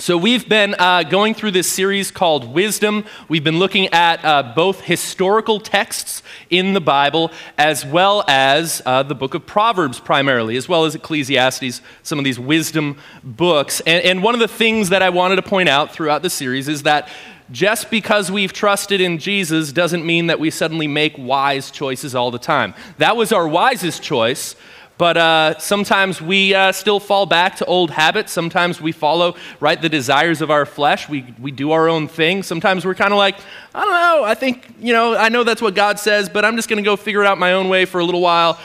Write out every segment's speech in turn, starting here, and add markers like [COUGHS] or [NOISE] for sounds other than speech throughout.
So, we've been uh, going through this series called Wisdom. We've been looking at uh, both historical texts in the Bible as well as uh, the book of Proverbs, primarily, as well as Ecclesiastes, some of these wisdom books. And, and one of the things that I wanted to point out throughout the series is that just because we've trusted in Jesus doesn't mean that we suddenly make wise choices all the time. That was our wisest choice but uh, sometimes we uh, still fall back to old habits. Sometimes we follow, right, the desires of our flesh. We, we do our own thing. Sometimes we're kind of like, I don't know, I think, you know, I know that's what God says, but I'm just going to go figure it out my own way for a little while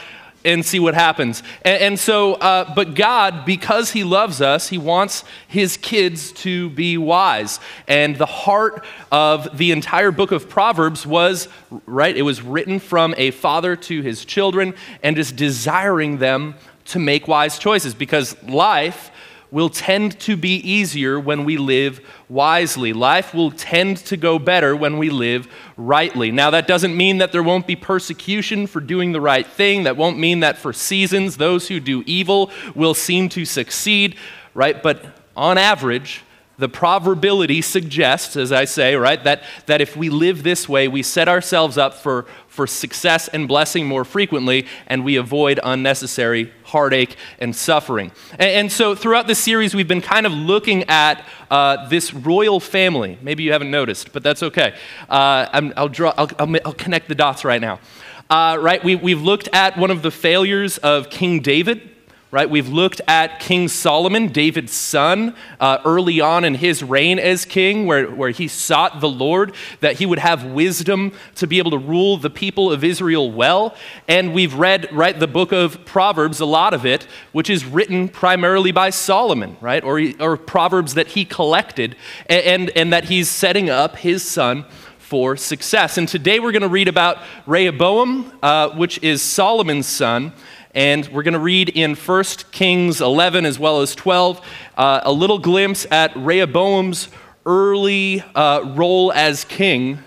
and see what happens. And, and so, uh, but God, because He loves us, He wants His kids to be wise. And the heart of the entire book of Proverbs was, right, it was written from a father to his children and just desiring them to make wise choices because life will tend to be easier when we live wisely. Life will tend to go better when we live rightly. Now, that doesn't mean that there won't be persecution for doing the right thing. That won't mean that for seasons, those who do evil will seem to succeed, right? But on average, the proverbility suggests, as I say, right, that, that if we live this way, we set ourselves up for, for success and blessing more frequently, and we avoid unnecessary heartache and suffering. And, and so throughout this series, we've been kind of looking at uh, this royal family. Maybe you haven't noticed, but that's okay. Uh, i will draw, I'll, I'll, I'll, connect the dots right now. Uh, right, we, we've looked at one of the failures of King David right? We've looked at King Solomon, David's son, uh, early on in his reign as king, where, where he sought the Lord that he would have wisdom to be able to rule the people of Israel well. And we've read, right, the book of Proverbs, a lot of it, which is written primarily by Solomon, right? Or, or Proverbs that he collected and, and, and that he's setting up his son for success. And today we're going to read about Rehoboam, uh, which is Solomon's son. And we're going to read in 1 Kings 11 as well as 12 uh, a little glimpse at Rehoboam's early uh, role as king.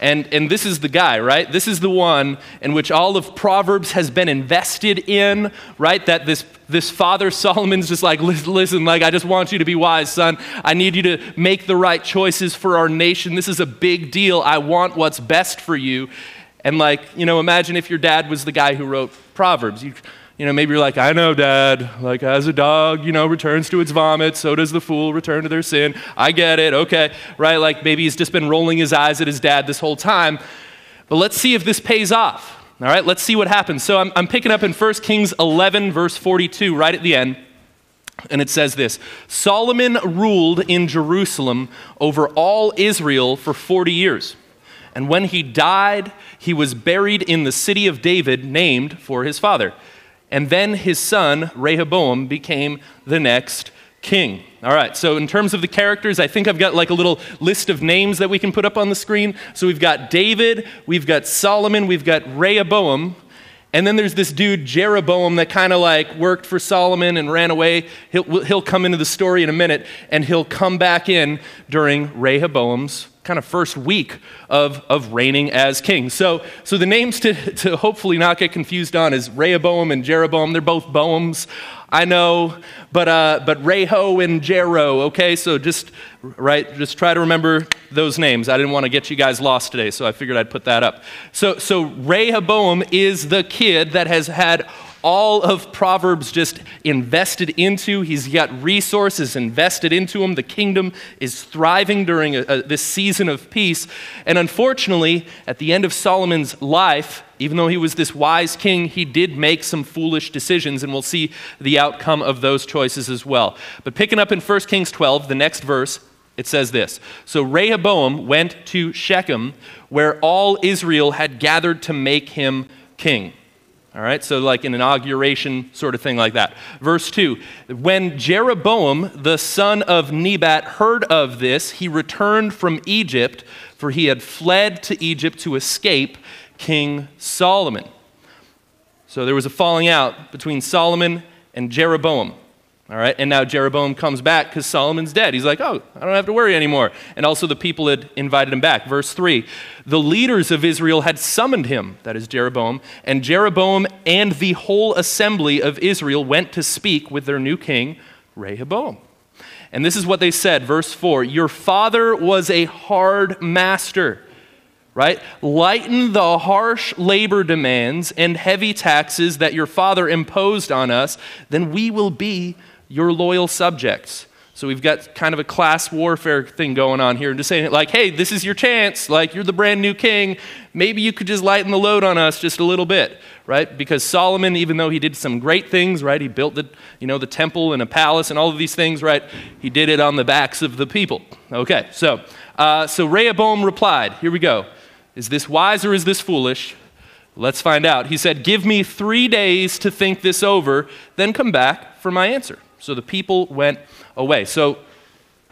And, and this is the guy, right? This is the one in which all of Proverbs has been invested in, right? That this, this father Solomon's just like, listen, like, I just want you to be wise, son. I need you to make the right choices for our nation. This is a big deal. I want what's best for you. And, like, you know, imagine if your dad was the guy who wrote Proverbs. You, you know, maybe you're like, I know, Dad. Like, as a dog, you know, returns to its vomit, so does the fool return to their sin. I get it, okay, right? Like, maybe he's just been rolling his eyes at his dad this whole time. But let's see if this pays off. All right, let's see what happens. So I'm, I'm picking up in 1 Kings 11, verse 42, right at the end. And it says this Solomon ruled in Jerusalem over all Israel for 40 years. And when he died, he was buried in the city of David, named for his father. And then his son, Rehoboam, became the next king. All right, so in terms of the characters, I think I've got like a little list of names that we can put up on the screen. So we've got David, we've got Solomon, we've got Rehoboam, and then there's this dude, Jeroboam, that kind of like worked for Solomon and ran away. He'll, he'll come into the story in a minute, and he'll come back in during Rehoboam's kind of first week of, of reigning as king. So, so the names to, to hopefully not get confused on is Rehoboam and Jeroboam. They're both Boams, I know, but, uh, but Reho and Jero, okay? So just, right, just try to remember those names. I didn't want to get you guys lost today, so I figured I'd put that up. So, so Rehoboam is the kid that has had all of Proverbs just invested into. He's got resources invested into him. The kingdom is thriving during a, a, this season of peace. And unfortunately, at the end of Solomon's life, even though he was this wise king, he did make some foolish decisions, and we'll see the outcome of those choices as well. But picking up in 1 Kings 12, the next verse, it says this So Rehoboam went to Shechem, where all Israel had gathered to make him king. All right, so like an inauguration sort of thing like that. Verse 2 When Jeroboam, the son of Nebat, heard of this, he returned from Egypt, for he had fled to Egypt to escape King Solomon. So there was a falling out between Solomon and Jeroboam. All right, and now Jeroboam comes back because Solomon's dead. He's like, oh, I don't have to worry anymore. And also the people had invited him back. Verse 3 The leaders of Israel had summoned him, that is Jeroboam, and Jeroboam and the whole assembly of Israel went to speak with their new king, Rehoboam. And this is what they said, verse 4 Your father was a hard master, right? Lighten the harsh labor demands and heavy taxes that your father imposed on us, then we will be your loyal subjects. So we've got kind of a class warfare thing going on here, and just saying, like, hey, this is your chance. Like, you're the brand new king. Maybe you could just lighten the load on us just a little bit, right? Because Solomon, even though he did some great things, right? He built the, you know, the temple and a palace and all of these things, right? He did it on the backs of the people. Okay, so uh, so Rehoboam replied, here we go. Is this wise or is this foolish? Let's find out. He said, Give me three days to think this over, then come back for my answer. So the people went away. So,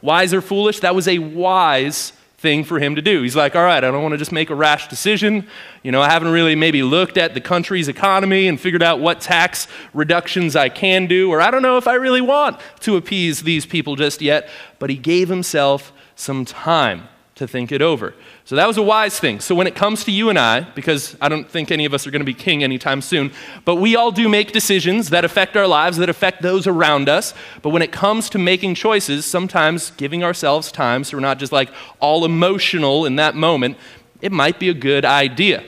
wise or foolish? That was a wise thing for him to do. He's like, all right, I don't want to just make a rash decision. You know, I haven't really maybe looked at the country's economy and figured out what tax reductions I can do, or I don't know if I really want to appease these people just yet. But he gave himself some time to think it over. So that was a wise thing. So when it comes to you and I, because I don't think any of us are going to be king anytime soon, but we all do make decisions that affect our lives, that affect those around us. But when it comes to making choices, sometimes giving ourselves time so we're not just like all emotional in that moment, it might be a good idea.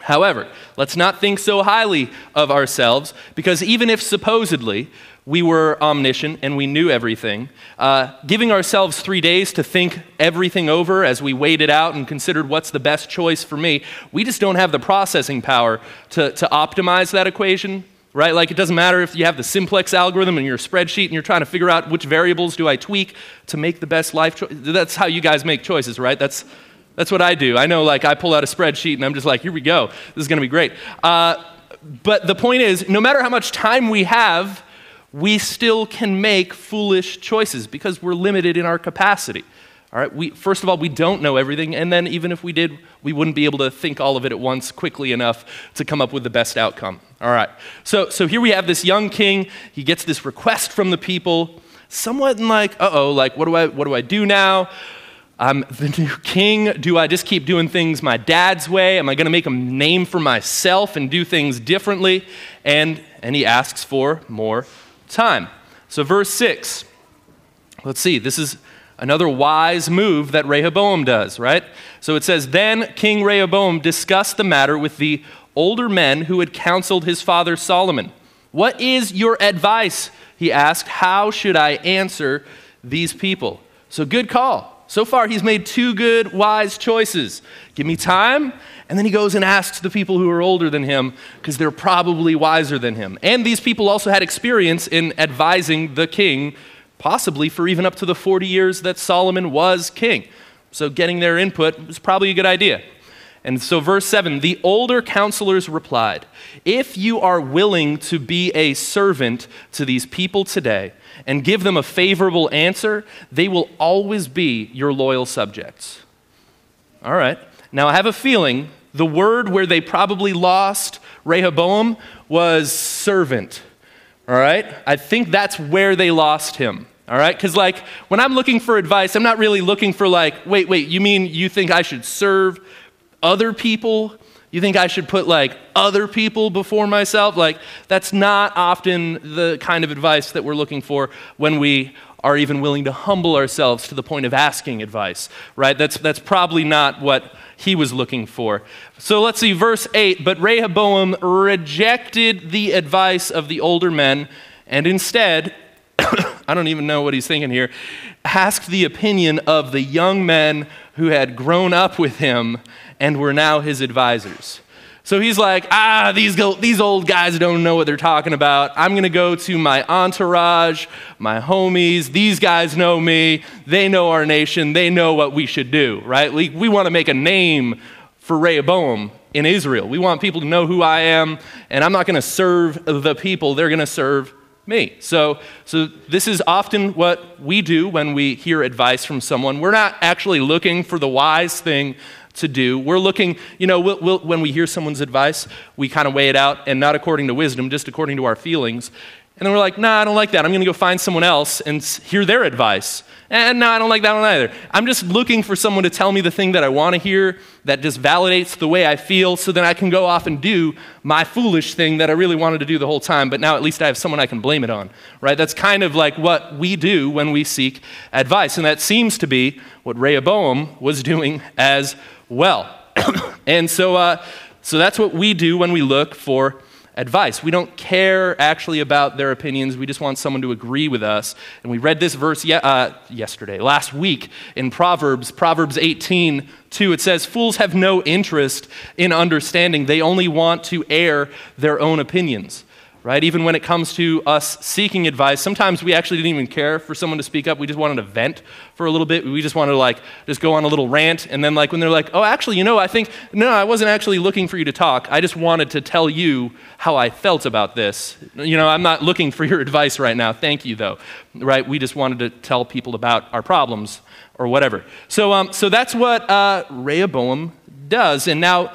However, let's not think so highly of ourselves because even if supposedly we were omniscient and we knew everything. Uh, giving ourselves three days to think everything over as we weighed it out and considered what's the best choice for me, we just don't have the processing power to, to optimize that equation. Right? Like, it doesn't matter if you have the simplex algorithm in your spreadsheet and you're trying to figure out which variables do I tweak to make the best life choice. That's how you guys make choices, right? That's, that's what I do. I know, like, I pull out a spreadsheet and I'm just like, here we go. This is going to be great. Uh, but the point is, no matter how much time we have, we still can make foolish choices because we're limited in our capacity. All right, we, first of all, we don't know everything, and then even if we did, we wouldn't be able to think all of it at once quickly enough to come up with the best outcome. All right, so, so here we have this young king. He gets this request from the people, somewhat in like, uh oh, like, what do, I, what do I do now? I'm the new king. Do I just keep doing things my dad's way? Am I going to make a name for myself and do things differently? And, and he asks for more time. So, verse 6, let's see, this is another wise move that Rehoboam does, right? So it says, Then King Rehoboam discussed the matter with the older men who had counseled his father Solomon. What is your advice? He asked. How should I answer these people? So, good call. So far, he's made two good, wise choices. Give me time, and then he goes and asks the people who are older than him because they're probably wiser than him. And these people also had experience in advising the king, possibly for even up to the 40 years that Solomon was king. So getting their input was probably a good idea. And so, verse 7 the older counselors replied, If you are willing to be a servant to these people today and give them a favorable answer, they will always be your loyal subjects. All right. Now, I have a feeling the word where they probably lost Rehoboam was servant. All right? I think that's where they lost him. All right? Because, like, when I'm looking for advice, I'm not really looking for, like, wait, wait, you mean you think I should serve other people? You think I should put, like, other people before myself? Like, that's not often the kind of advice that we're looking for when we are even willing to humble ourselves to the point of asking advice, right? That's, that's probably not what he was looking for. So let's see, verse 8. But Rehoboam rejected the advice of the older men and instead, [COUGHS] I don't even know what he's thinking here, asked the opinion of the young men who had grown up with him and were now his advisors. So he's like, ah, these, go, these old guys don't know what they're talking about. I'm going to go to my entourage, my homies. These guys know me. They know our nation. They know what we should do, right? We, we want to make a name for Rehoboam in Israel. We want people to know who I am, and I'm not going to serve the people. They're going to serve me. So, so this is often what we do when we hear advice from someone. We're not actually looking for the wise thing to do. We're looking, you know, we'll, we'll, when we hear someone's advice, we kind of weigh it out, and not according to wisdom, just according to our feelings. And then we're like, nah, I don't like that. I'm going to go find someone else and hear their advice. And no, I don't like that one either. I'm just looking for someone to tell me the thing that I want to hear that just validates the way I feel so then I can go off and do my foolish thing that I really wanted to do the whole time, but now at least I have someone I can blame it on, right? That's kind of like what we do when we seek advice. And that seems to be what Rehoboam was doing as well. [COUGHS] and so, uh, so that's what we do when we look for advice. We don't care actually about their opinions. We just want someone to agree with us. And we read this verse ye- uh, yesterday, last week in Proverbs, Proverbs 18, 2. It says, Fools have no interest in understanding, they only want to air their own opinions right? Even when it comes to us seeking advice, sometimes we actually didn't even care for someone to speak up. We just wanted to vent for a little bit. We just wanted to like just go on a little rant. And then like when they're like, oh, actually, you know, I think, no, I wasn't actually looking for you to talk. I just wanted to tell you how I felt about this. You know, I'm not looking for [LAUGHS] your advice right now. Thank you, though, right? We just wanted to tell people about our problems or whatever. So, um, so that's what uh, Rehoboam does. And now,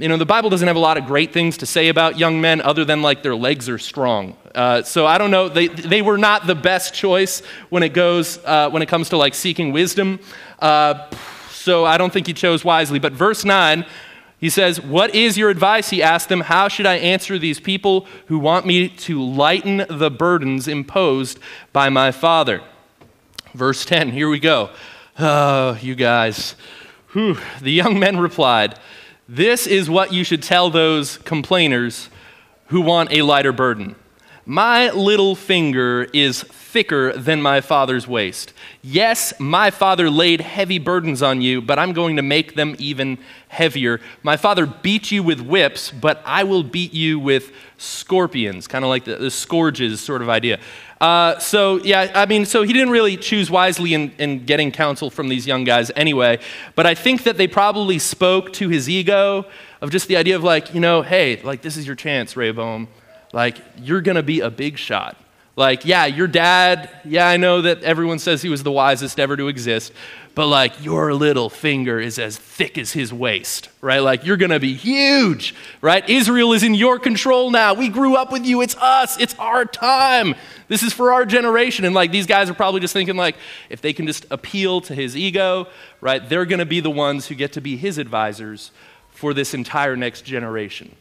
you know, the Bible doesn't have a lot of great things to say about young men other than like their legs are strong. Uh, so I don't know. They, they were not the best choice when it goes uh, when it comes to like seeking wisdom. Uh, so I don't think he chose wisely. But verse nine, he says, "What is your advice?" He asked them. "How should I answer these people who want me to lighten the burdens imposed by my father?" Verse ten. Here we go. Oh, you guys. Whew. The young men replied. This is what you should tell those complainers who want a lighter burden. My little finger is thicker than my father's waist. Yes, my father laid heavy burdens on you, but I'm going to make them even heavier. My father beat you with whips, but I will beat you with scorpions, kind of like the, the scourges sort of idea. Uh, so, yeah, I mean, so he didn't really choose wisely in, in getting counsel from these young guys anyway. But I think that they probably spoke to his ego of just the idea of, like, you know, hey, like, this is your chance, Rehoboam. Like, you're going to be a big shot. Like, yeah, your dad, yeah, I know that everyone says he was the wisest ever to exist, but like, your little finger is as thick as his waist, right? Like, you're gonna be huge, right? Israel is in your control now. We grew up with you. It's us. It's our time. This is for our generation. And like, these guys are probably just thinking, like, if they can just appeal to his ego, right, they're gonna be the ones who get to be his advisors for this entire next generation.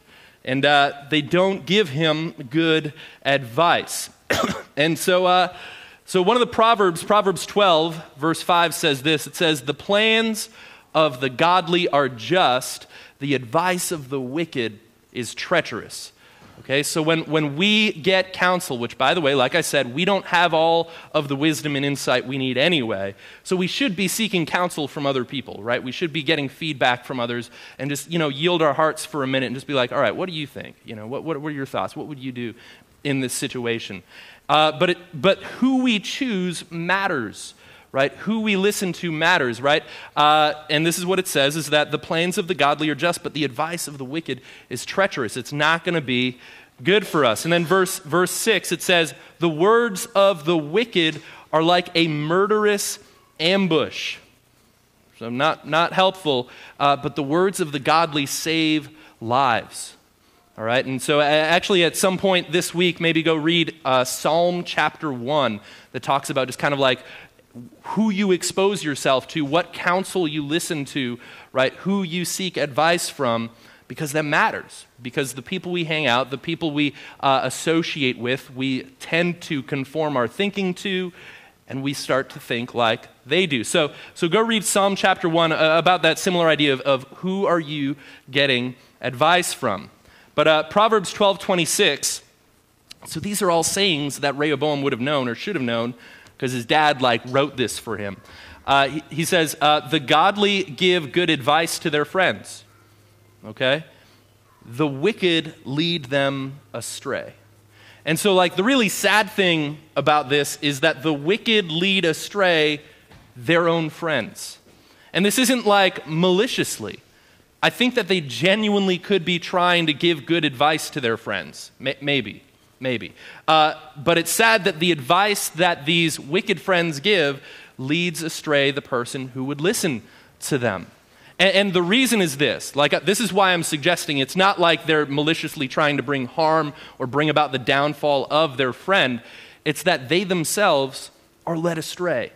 And uh, they don't give him good advice. [COUGHS] and so, uh, so one of the Proverbs, Proverbs 12, verse 5 says this it says, The plans of the godly are just, the advice of the wicked is treacherous. Okay, so when, when we get counsel, which by the way, like I said, we don't have all of the wisdom and insight we need anyway, so we should be seeking counsel from other people, right? We should be getting feedback from others and just, you know, yield our hearts for a minute and just be like, all right, what do you think? You know, what, what, what are your thoughts? What would you do? in this situation. Uh, but, it, but who we choose matters right? Who we listen to matters right? Uh, and this is what it says is that the plans of the godly are just but the advice of the wicked is treacherous. It's not going to be good for us. And then verse verse 6 it says the words of the wicked are like a murderous ambush. So not not helpful uh, but the words of the godly save lives all right, and so actually, at some point this week, maybe go read uh, Psalm chapter 1 that talks about just kind of like who you expose yourself to, what counsel you listen to, right? Who you seek advice from, because that matters. Because the people we hang out, the people we uh, associate with, we tend to conform our thinking to, and we start to think like they do. So, so go read Psalm chapter 1 uh, about that similar idea of, of who are you getting advice from. But uh, Proverbs 12 26, so these are all sayings that Rehoboam would have known or should have known because his dad like wrote this for him. Uh, he, he, says, uh, The godly give good advice to their friends, okay? The wicked lead them astray. And so, like, the really sad thing about this is that the wicked lead astray their own friends. And this isn't like maliciously. I think that they genuinely could be trying to give good advice to their friends. maybe, maybe. Uh, but it's sad that the advice that these wicked friends give leads astray the person who would listen to them. And, and the reason is this like, uh, this is why I'm suggesting it's not like they're maliciously trying to bring harm or bring about the downfall of their friend, it's that they themselves are led astray.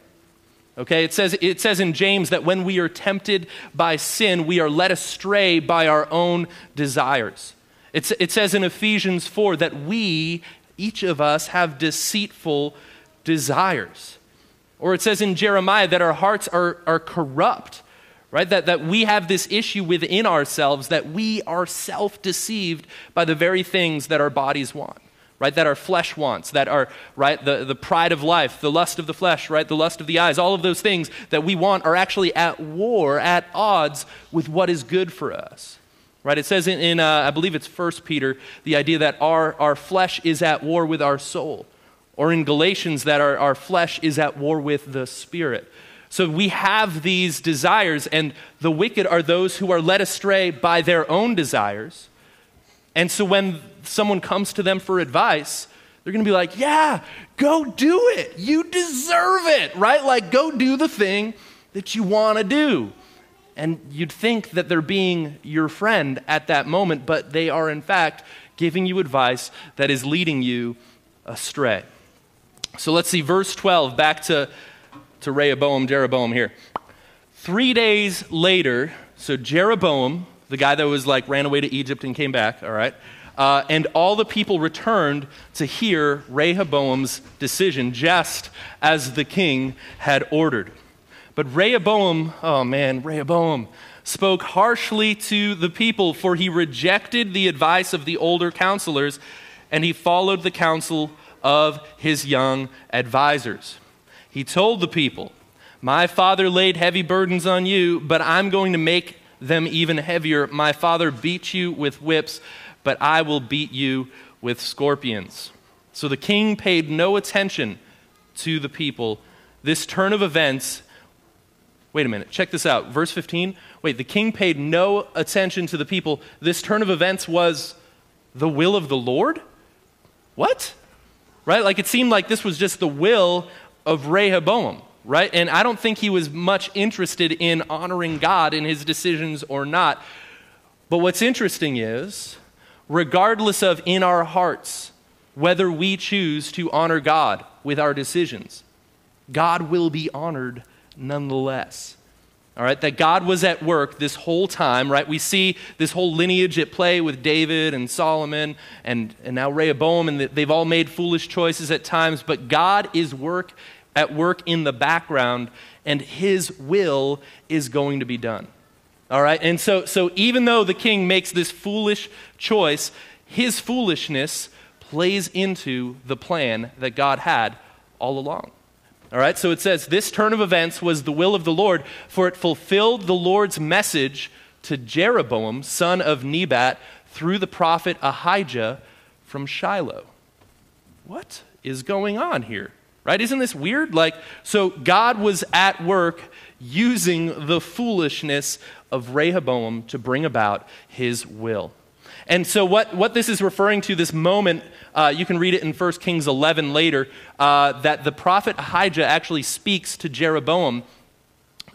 Okay, it says, it says in James that when we are tempted by sin, we are led astray by our own desires. It's, it says in Ephesians 4 that we, each of us, have deceitful desires. Or it says in Jeremiah that our hearts are, are corrupt right? That, that we have this issue within ourselves that we are self deceived by the very things that our bodies want, right? That our flesh wants, that are, right? The, the pride of life, the lust of the flesh, right? The lust of the eyes, all of those things that we want are actually at war, at odds with what is good for us. Right? It says in, in uh, I believe it's First Peter, the idea that our, our flesh is at war with our soul. Or in Galatians, that our, our flesh is at war with the spirit. So we have these desires, and the wicked are those who are led astray by their own desires. And so when someone comes to them for advice, they're going to be like, Yeah, go do it. You deserve it, right? Like, go do the thing that you want to do. And you'd think that they're being your friend at that moment, but they are, in fact, giving you advice that is leading you astray. So let's see, verse 12, back to to Rehoboam, Jeroboam here. Three days later, so Jeroboam, the guy that was like ran away to Egypt and came back, all right, uh, and all the people returned to hear Rehoboam's decision, just as the king had ordered. But Rehoboam, oh man, Rehoboam, spoke harshly to the people, for he rejected the advice of the older counselors and he followed the counsel of his young advisors. He told the people, My father laid heavy burdens on you, but I'm going to make them even heavier. My father beat you with whips, but I will beat you with scorpions. So the king paid no attention to the people. This turn of events, wait a minute, check this out. Verse 15. Wait, the king paid no attention to the people. This turn of events was the will of the Lord? What? Right? Like it seemed like this was just the will of Rehoboam, right? And I don't think he was much interested in honoring God in his decisions or not. But what's interesting is, regardless of in our hearts whether we choose to honor God with our decisions, God will be honored nonetheless. All right, that God was at work this whole time, right? We see this whole lineage at play with David and Solomon and, and now Rehoboam, and they've all made foolish choices at times, but God is work at work in the background, and his will is going to be done. All right, and so, so even though the king makes this foolish choice, his foolishness plays into the plan that God had all along. All right, so it says, This turn of events was the will of the Lord, for it fulfilled the Lord's message to Jeroboam, son of Nebat, through the prophet Ahijah from Shiloh. What is going on here? Right? Isn't this weird? Like, so God was at work using the foolishness of Rehoboam to bring about his will. And so, what, what this is referring to, this moment, uh, you can read it in 1 Kings 11 later, uh, that the prophet Ahijah actually speaks to Jeroboam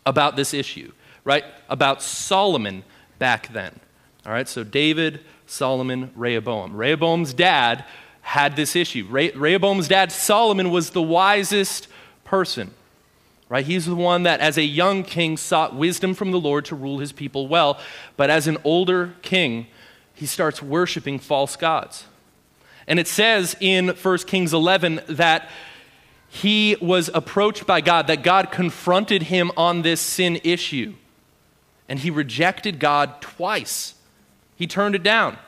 about this issue, right? About Solomon back then. All right, so David, Solomon, Rehoboam. Rehoboam's dad had this issue. Re- Rehoboam's dad, Solomon, was the wisest person. Right? He's the one that, as a young king, sought wisdom from the Lord to rule his people well. But as an older king, he starts worshiping false gods. And it says in 1 Kings 11 that he was approached by God, that God confronted him on this sin issue. And he rejected God twice. He turned it down.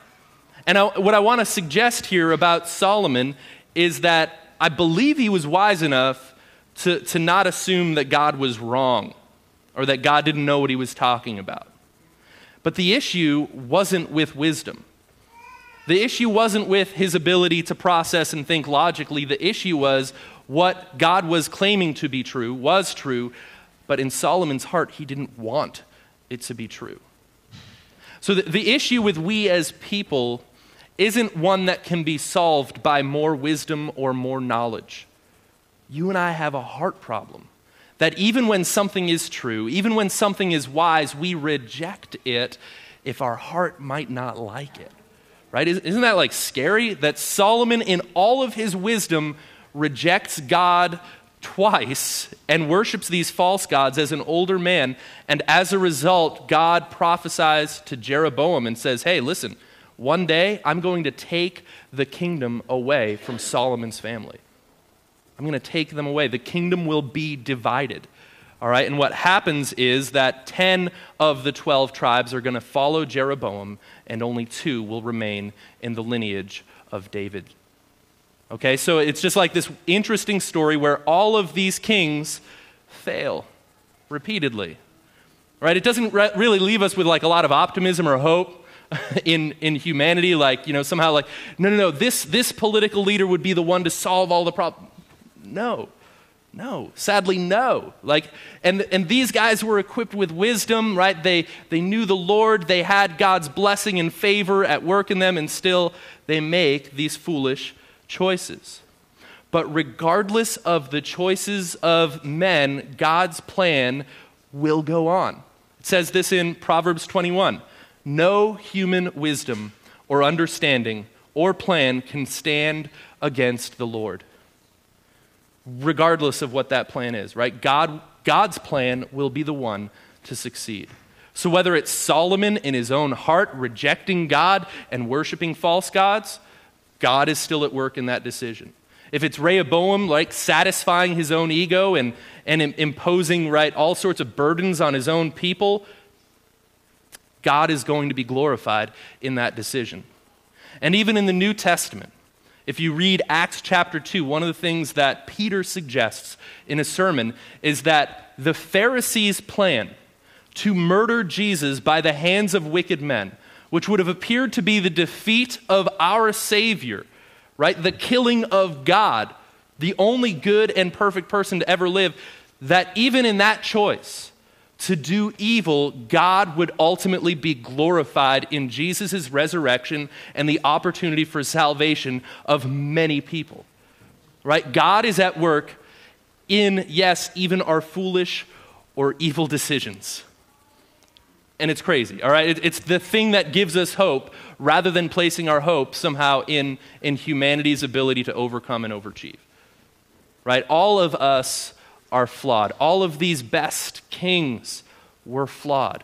And I, what I want to suggest here about Solomon is that I believe he was wise enough to, to not assume that God was wrong or that God didn't know what he was talking about. But the issue wasn't with wisdom. The issue wasn't with his ability to process and think logically. The issue was what God was claiming to be true was true, but in Solomon's heart, he didn't want it to be true. So the, the issue with we as people isn't one that can be solved by more wisdom or more knowledge. You and I have a heart problem that even when something is true, even when something is wise, we reject it if our heart might not like it. Right? Isn't that like scary? That Solomon, in all of his wisdom, rejects God twice and worships these false gods as an older man. And as a result, God prophesies to Jeroboam and says, Hey, listen, one day I'm going to take the kingdom away from Solomon's family. I'm going to take them away. The kingdom will be divided. All right, and what happens is that 10 of the 12 tribes are going to follow Jeroboam, and only two will remain in the lineage of David. Okay, so it's just like this interesting story where all of these kings fail repeatedly. Right? It doesn't re- really leave us with like a lot of optimism or hope [LAUGHS] in, in humanity, like, you know, somehow like, no, no, no, this, this political leader would be the one to solve all the problems. No. No, sadly, no. Like, and, and these guys were equipped with wisdom, right? They, they knew the Lord, they had God's blessing and favor at work in them, and still they make these foolish choices. But regardless of the choices of men, God's plan will go on. It says this in Proverbs 21 No human wisdom or understanding or plan can stand against the Lord regardless of what that plan is, right? God, God's plan will be the one to succeed. So whether it's Solomon in his own heart rejecting God and worshiping false gods, God is still at work in that decision. If it's Rehoboam, like satisfying his own ego and, and imposing right, all sorts of burdens on his own people, God is going to be glorified in that decision. And even in the New Testament, if you read Acts chapter 2, one of the things that Peter suggests in a sermon is that the Pharisees' plan to murder Jesus by the hands of wicked men, which would have appeared to be the defeat of our Savior, right? The killing of God, the only good and perfect person to ever live, that even in that choice, to do evil, God would ultimately be glorified in Jesus' resurrection and the opportunity for salvation of many people. Right? God is at work in, yes, even our foolish or evil decisions. And it's crazy, all right? It's the thing that gives us hope rather than placing our hope somehow in, in humanity's ability to overcome and overachieve. Right? All of us are flawed. All of these best kings were flawed.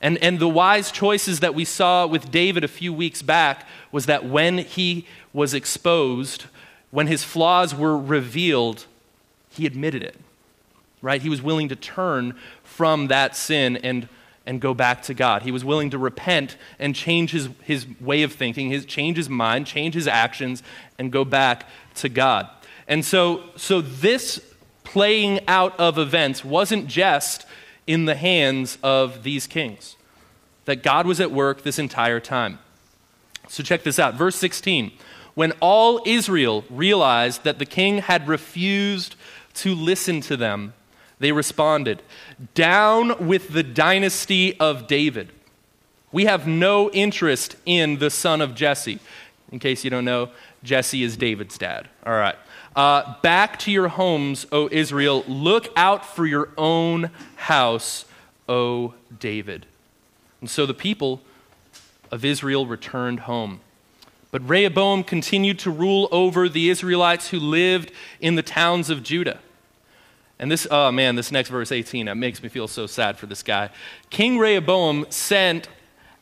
And, and the wise choices that we saw with David a few weeks back was that when he was exposed, when his flaws were revealed, he admitted it. Right? He was willing to turn from that sin and, and go back to God. He was willing to repent and change his, his way of thinking, his, change his mind, change his actions, and go back to God. And so, so this playing out of events wasn't just in the hands of these kings, that God was at work this entire time. So check this out. Verse 16. When all Israel realized that the king had refused to listen to them, they responded, Down with the dynasty of David. We have no interest in the son of Jesse. In case you don't know, Jesse is David's dad. All right. Uh, back to your homes, O Israel. Look out for your own house, O David. And so the people of Israel returned home. But Rehoboam continued to rule over the Israelites who lived in the towns of Judah. And this, oh man, this next verse 18, that makes me feel so sad for this guy. King Rehoboam sent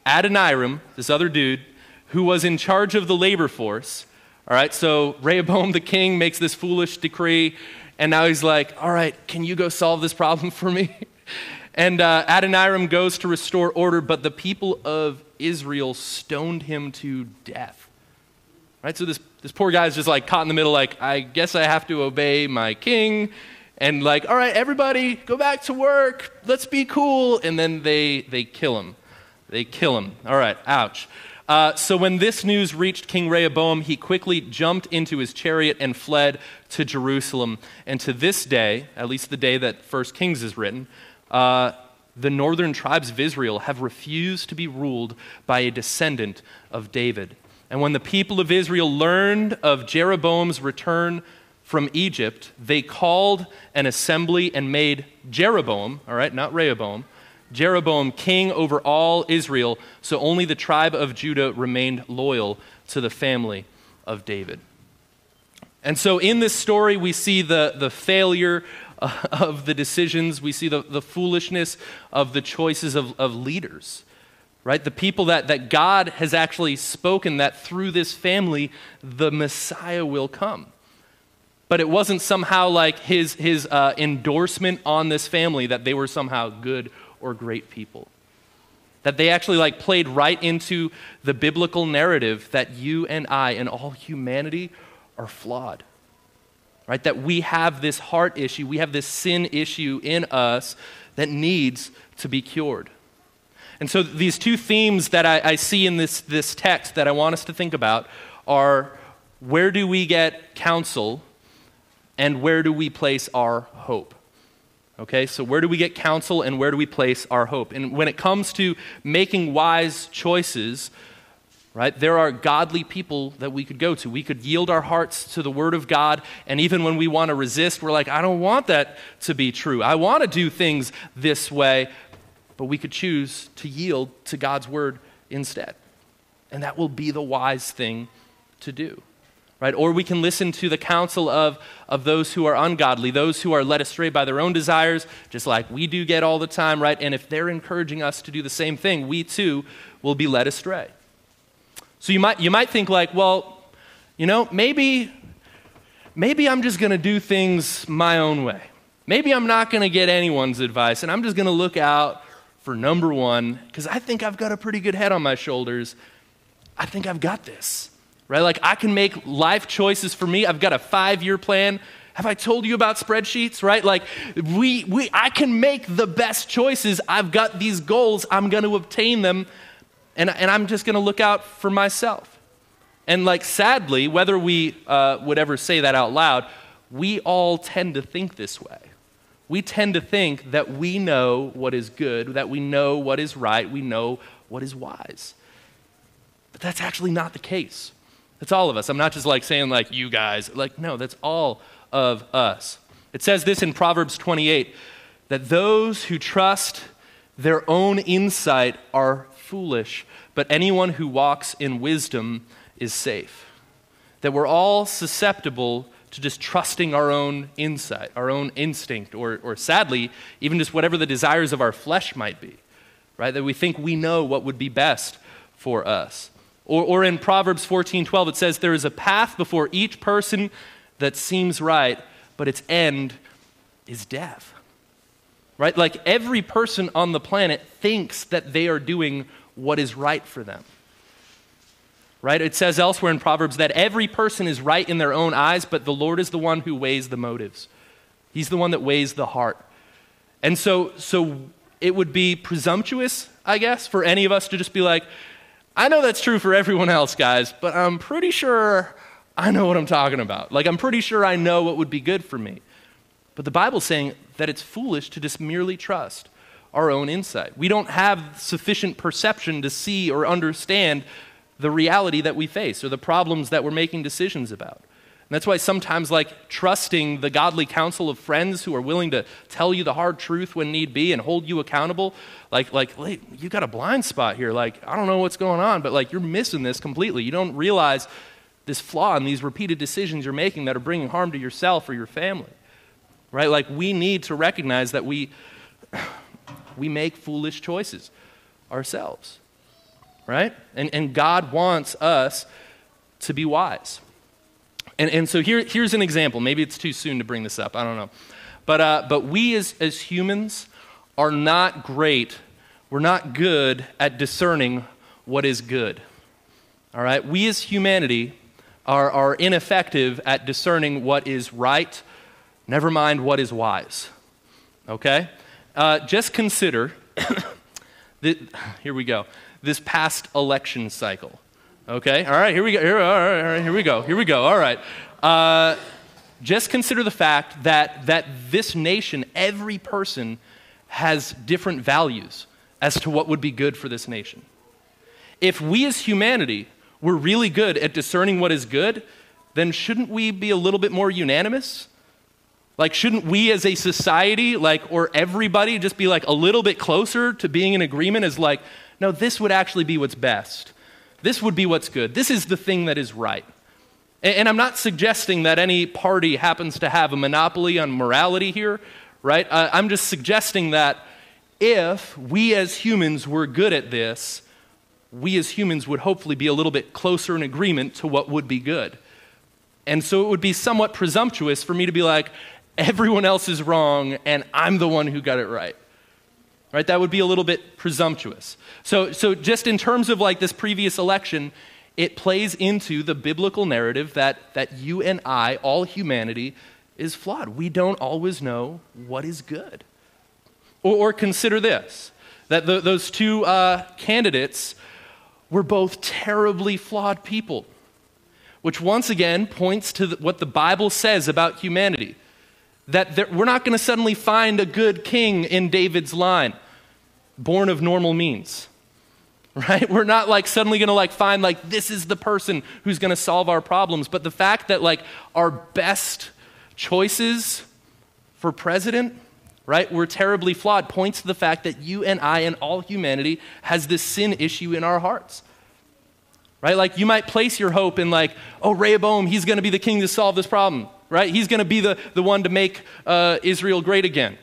Adoniram, this other dude, who was in charge of the labor force, all right, so Rehoboam the king makes this foolish decree, and now he's like, All right, can you go solve this problem for me? [LAUGHS] and uh, Adoniram goes to restore order, but the people of Israel stoned him to death. Right, so this, this poor guy's just like caught in the middle, like, I guess I have to obey my king. And like, all right, everybody, go back to work. Let's be cool. And then they, they kill him. They kill him. All right, ouch. Uh, so when this news reached King Rehoboam, he quickly jumped into his chariot and fled to Jerusalem. And to this day, at least the day that First Kings is written, uh, the northern tribes of Israel have refused to be ruled by a descendant of David. And when the people of Israel learned of Jeroboam's return, from Egypt, they called an assembly and made Jeroboam, all right, not Rehoboam, Jeroboam king over all Israel, so only the tribe of Judah remained loyal to the family of David. And so in this story, we see the, the failure of the decisions, we see the, the foolishness of the choices of, of leaders, right? The people that, that God has actually spoken that through this family, the Messiah will come. But it wasn't somehow like his, his uh, endorsement on this family that they were somehow good or great people. That they actually like played right into the biblical narrative that you and I and all humanity are flawed right? That we have this heart issue, we have this sin issue in us that needs to be cured. And so, these two themes that I, I, see in this, this text that I want us to think about are where do we get counsel and where do we place our hope? Okay, so where do we get counsel and where do we place our hope? And when it comes to making wise choices, right? There are godly people that we could go to. We could yield our hearts to the Word of God, and even when we want to resist, we're like, I don't want that to be true. I want to do things this way, but we could choose to yield to God's Word instead. And that will be the wise thing to do. Right? Or we can listen to the counsel of, of those who are ungodly, those who are led astray by their own desires, just like we do get all the time, right? And if they're encouraging us to do the same thing, we too will be led astray. So you might, you might think, like, well, you know, maybe, maybe I'm just going to do things my own way. Maybe I'm not going to get anyone's advice, and I'm just going to look out for number one, because I think I've got a pretty good head on my shoulders. I think I've got this, right? Like, I can make life choices for me. I've got a five year plan. Have I told you about spreadsheets, right? Like, we, we, I can make the best choices. I've got these goals. I'm going to obtain them and, and I'm just going to look out for myself. And, like, sadly, whether we uh, would ever say that out loud, we all tend to think this way. We tend to think that we know what is good, that we know what is right, we know what is wise. But that's actually not the case. That's all of us. I'm not just like saying, like, you guys. Like, no, that's all of us. It says this in Proverbs 28 that those who trust their own insight are foolish, but anyone who walks in wisdom is safe. That we're all susceptible to just trusting our own insight, our own instinct, or, or sadly, even just whatever the desires of our flesh might be, right? That we think we know what would be best for us. Or, or in Proverbs 14 12, it says, There is a path before each person that seems right, but its end is death right? Like every person on the planet thinks that they are doing what is right for them. Right? It says elsewhere in Proverbs that every person is right in their own eyes, but the Lord is the one who weighs the motives. He's the one that weighs the heart. And so, so it would be presumptuous, I guess, for any of us to just be like, I know that's true for everyone else, guys, but I'm pretty sure I know what I'm talking about. Like, I'm pretty sure I know what would be good for me. But the Bible's saying that it's foolish to just merely trust our own insight. We don't have sufficient perception to see or understand the reality that we face or the problems that we're making decisions about. That's why sometimes, like, trusting the godly counsel of friends who are willing to tell you the hard truth when need be and hold you accountable, like, like, you got a blind spot here. Like, I don't know what's going on, but like, you're missing this completely. You don't realize this flaw in these repeated decisions you're making that are bringing harm to yourself or your family right? Like we need to recognize that we, [SIGHS] we make foolish choices ourselves, right? And, and God wants us to be wise. And, and so here, here's an example. Maybe it's too soon to bring this up. I don't know. But, uh, but we as, as humans are not great. We're not good at discerning what is good. All right? We as humanity are, are ineffective at discerning what is right Never mind what is wise. Okay? Uh, just consider, [COUGHS] the, here we go, this past election cycle. Okay? All right, here we go. Here, all right, all right, here we go. Here we go. All right. Uh, just consider the fact that, that this nation, every person, has different values as to what would be good for this nation. If we as humanity were really good at discerning what is good, then shouldn't we be a little bit more unanimous? Like, shouldn't we as a society, like, or everybody just be like a little bit closer to being in agreement as like, no, this would actually be what's best. This would be what's good. This is the thing that is right. And, I'm not suggesting that any party happens to have a monopoly on morality here, right? I'm just suggesting that if we as humans were good at this, we as humans would hopefully be a little bit closer in agreement to what would be good. And so it would be somewhat presumptuous for me to be like, everyone else is wrong and I'm the one who got it right. Right? That would be a little bit presumptuous. So, so just in terms of like this previous election, it plays into the biblical narrative that, that you and I, all humanity, is flawed. We don't always know what is good. Or, or consider this that the, those two uh, candidates were both terribly flawed people, which once again points to the, what the Bible says about humanity that there, we're not going to suddenly find a good king in David's line, born of normal means. [LAUGHS] Right? We're not like suddenly going to like find like this is the person who's going to solve our problems, but the fact that like our best choices for president, right, were terribly flawed points to the fact that you and I and all humanity has this sin issue in our hearts. Right? Like you might place your hope in like, oh, Rehoboam, he's going to be the king to solve this problem right? He's going to be the, the one to make uh, Israel great again.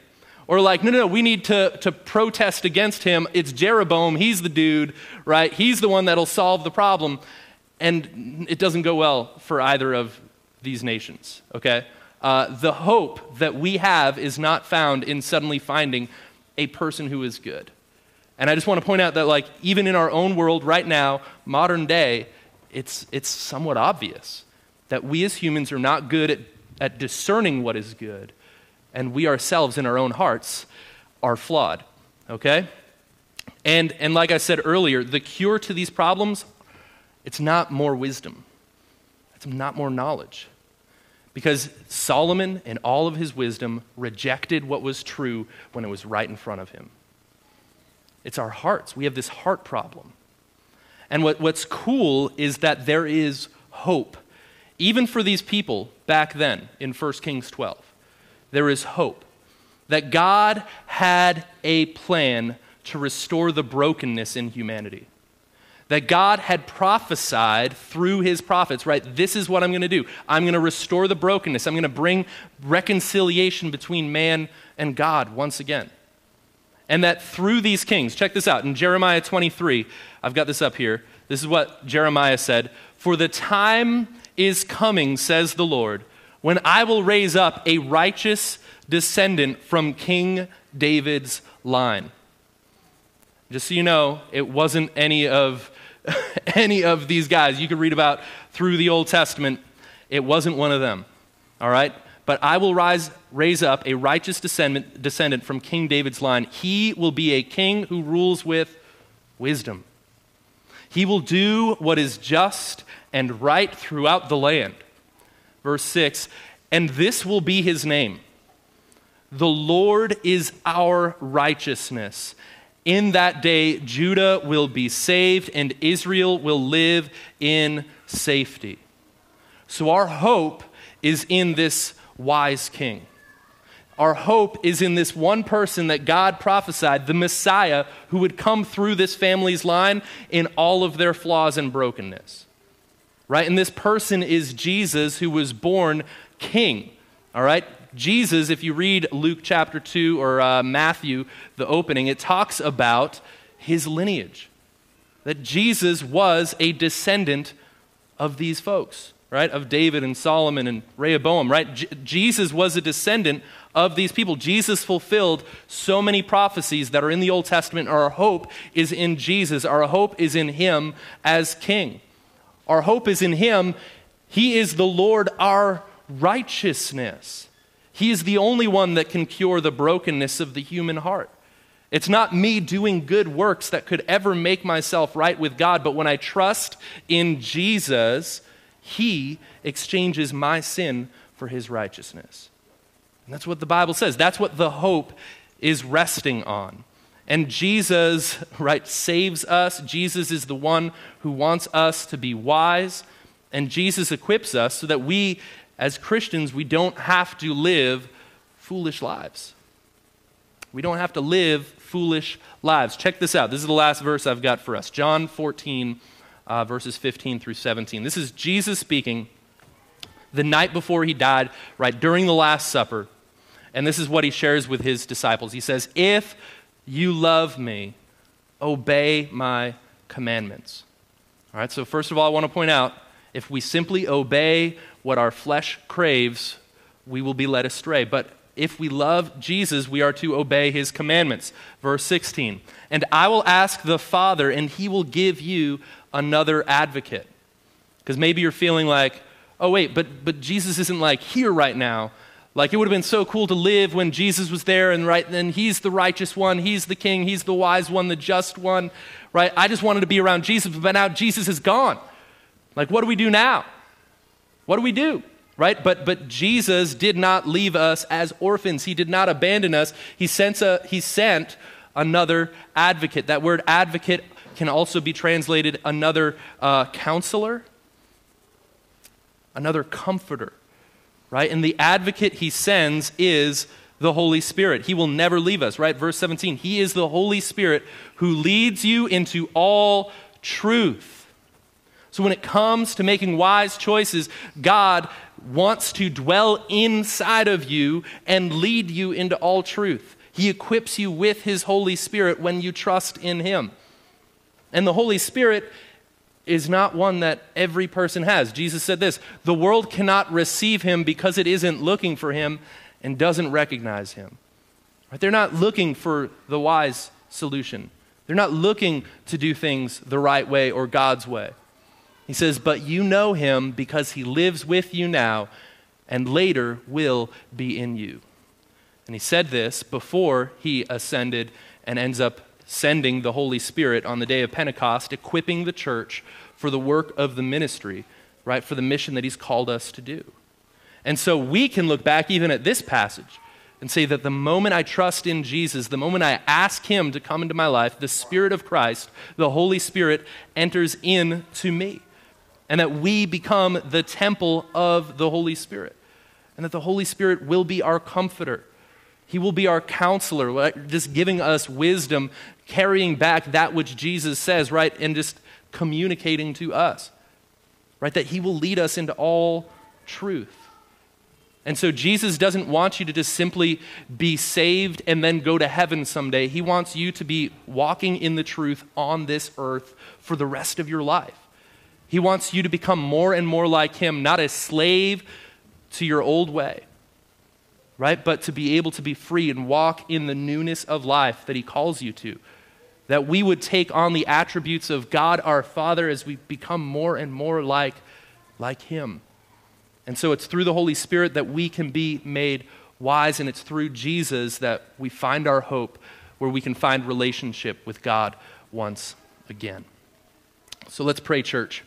Or like, no, no, no, we need to, to protest against him. It's Jeroboam. He's the dude, right? He's the one that'll solve the problem. And it doesn't go well for either of these nations, okay? Uh, the hope that we have is not found in suddenly finding a person who is good. And I just want to point out that, like, even in our own world right now, modern day, it's, it's somewhat obvious that we as humans are not good at at discerning what is good, and we ourselves in our own hearts are flawed. Okay? And, and like I said earlier, the cure to these problems, it's not more wisdom. It's not more knowledge. Because Solomon, in all of his wisdom, rejected what was true when it was right in front of him. It's our hearts. We have this heart problem. And what, what's cool is that there is hope even for these people back then in 1 Kings 12, there is hope that God had a plan to restore the brokenness in humanity. That God had prophesied through his prophets, right? This is what I'm going to do. I'm going to restore the brokenness. I'm going to bring reconciliation between man and God once again. And that through these kings, check this out in Jeremiah 23, I've got this up here. This is what Jeremiah said For the time is coming, says the Lord, when I will raise up a righteous descendant from King David's line. Just so you know, it wasn't any of [LAUGHS] any of these guys you could read about through the Old Testament. It wasn't one of them. All right? But I will rise, raise up a righteous descendant, descendant from King David's line. He will be a king who rules with wisdom. He will do what is just and right throughout the land. Verse 6 And this will be his name The Lord is our righteousness. In that day, Judah will be saved and Israel will live in safety. So, our hope is in this wise king. Our hope is in this one person that God prophesied, the Messiah, who would come through this family's line in all of their flaws and brokenness right? And this person is Jesus who was born king, all right? Jesus, if you read Luke chapter 2 or uh, Matthew, the opening, it talks about his lineage. That Jesus was a descendant of these folks, right? Of David and Solomon and Rehoboam, right? J- Jesus was a descendant of these people. Jesus fulfilled so many prophecies that are in the Old Testament. Our hope is in Jesus, our hope is in him as king. Our hope is in Him. He is the Lord, our righteousness. He is the only one that can cure the brokenness of the human heart. It's not me doing good works that could ever make myself right with God, but when I trust in Jesus, He exchanges my sin for His righteousness. And that's what the Bible says. That's what the hope is resting on. And Jesus, right, saves us. Jesus is the one who wants us to be wise And Jesus equips us so that we, as Christians, we don't have to live foolish lives. We don't have to live foolish lives. Check this out. This is the last verse I've got for us John 14, uh, verses 15 through 17. This is Jesus speaking the night before he died, right during the Last Supper. And this is what he shares with his disciples. He says, If you love me, obey my commandments. All right, so first of all, I want to point out if we simply obey what our flesh craves, we will be led astray. But if we love Jesus, we are to obey his commandments. Verse 16. And I will ask the Father, and he will give you another advocate. Because maybe you're feeling like, oh, wait, but, but Jesus isn't like here right now. Like it would have been so cool to live when Jesus was there and right then he's the righteous one, he's the king, he's the wise one, the just one, right? I just wanted to be around Jesus, but now Jesus is gone. Like what do we do now? What do we do? Right? But but Jesus did not leave us as orphans. He did not abandon us. He sent a, he sent another advocate. That word advocate can also be translated another uh, counselor, another comforter right? And the advocate he sends is the Holy Spirit. He will never leave us, right? Verse 17. He is the Holy Spirit who leads you into all truth. So when it comes to making wise choices, God wants to dwell inside of you and lead you into all truth. He equips you with His Holy Spirit when you trust in Him. And the Holy Spirit is not one that every person has. Jesus said this the world cannot receive him because it isn't looking for him and doesn't recognize him. Right? They're not looking for the wise solution, they're not looking to do things the right way or God's way. He says, But you know him because he lives with you now and later will be in you. And he said this before he ascended and ends up sending the Holy Spirit on the day of Pentecost, equipping the church for the work of the ministry, right? For the mission that He's called us to do. And so we can look back even at this passage and say that the moment I trust in Jesus, the moment I ask Him to come into my life, the Spirit of Christ, the Holy Spirit, enters into me. And that we become the temple of the Holy Spirit. And that the Holy Spirit will be our comforter. He will be our counselor, just giving us wisdom, carrying back that which Jesus says, right? And just communicating to us, right? That He will lead us into all truth. And so Jesus doesn't want you to just simply be saved and then go to heaven someday. He wants you to be walking in the truth on this earth for the rest of your life. He wants you to become more and more like Him, not a slave to your old way, right? But to be able to be free and walk in the newness of life that He calls you to that we would take on the attributes of God our Father as we become more and more like, like Him. And so it's through the Holy Spirit that we can be made wise, and it's through Jesus that we find our hope, where we can find relationship with God once again. So let's pray, church.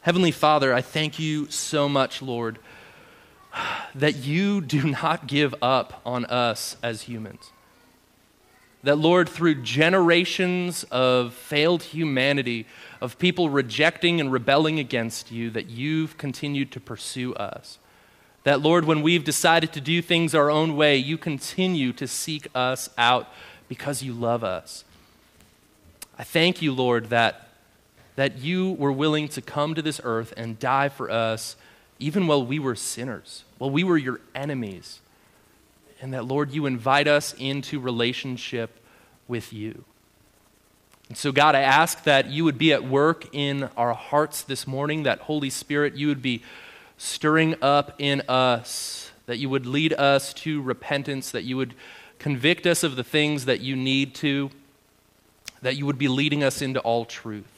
Heavenly Father, I thank you so much, Lord, [SIGHS] that you do not give up on us as humans that, Lord, through generations of failed humanity, of people rejecting and rebelling against you, that you've continued to pursue us. That, Lord, when we've decided to do things our own way, you continue to seek us out because you love us. I thank you, Lord, that, that you were willing to come to this earth and die for us even while we were sinners, while we were your enemies and that, Lord, you invite us into relationship with you. And so, God, I ask that you would be at work in our hearts this morning, that Holy Spirit, you would be stirring up in us, that you would lead us to repentance, that you would convict us of the things that you need to, that you would be leading us into all truth.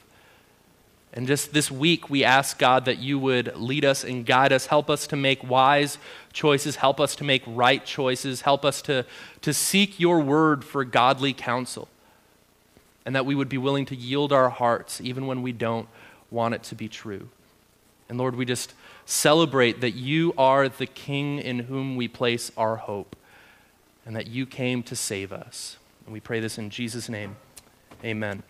And just this week, we ask God that you would lead us and guide us, help us to make wise choices, help us to make right choices, help us to, to seek your word for godly counsel. And that we would be willing to yield our hearts even when we don't want it to be true. And Lord, we just celebrate that you are the King in whom we place our hope and that you came to save us. And we pray this in Jesus' name. Amen.